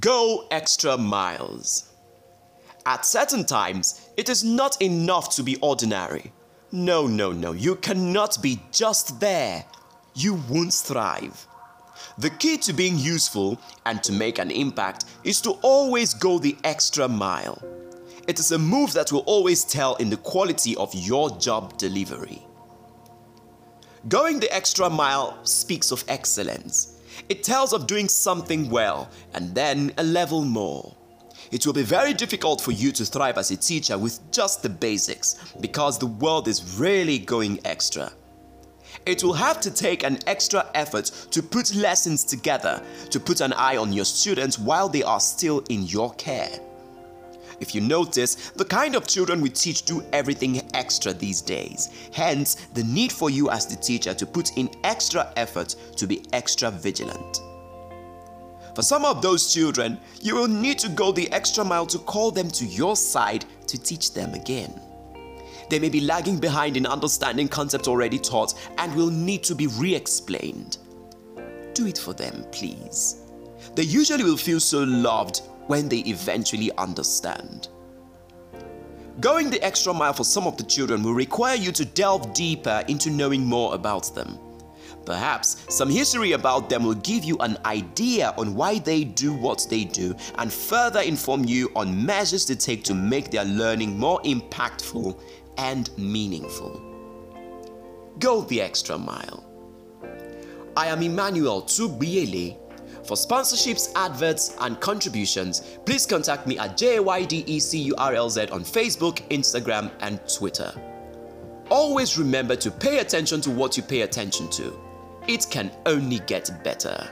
Go extra miles. At certain times, it is not enough to be ordinary. No, no, no, you cannot be just there. You won't thrive. The key to being useful and to make an impact is to always go the extra mile. It is a move that will always tell in the quality of your job delivery. Going the extra mile speaks of excellence. It tells of doing something well and then a level more. It will be very difficult for you to thrive as a teacher with just the basics because the world is really going extra. It will have to take an extra effort to put lessons together, to put an eye on your students while they are still in your care. If you notice, the kind of children we teach do everything extra these days. Hence, the need for you as the teacher to put in extra effort to be extra vigilant. For some of those children, you will need to go the extra mile to call them to your side to teach them again. They may be lagging behind in understanding concepts already taught and will need to be re explained. Do it for them, please. They usually will feel so loved when they eventually understand. Going the extra mile for some of the children will require you to delve deeper into knowing more about them. Perhaps some history about them will give you an idea on why they do what they do and further inform you on measures to take to make their learning more impactful and meaningful. Go the extra mile. I am Emmanuel Tubiele for sponsorships, adverts, and contributions, please contact me at JYDECURLZ on Facebook, Instagram, and Twitter. Always remember to pay attention to what you pay attention to. It can only get better.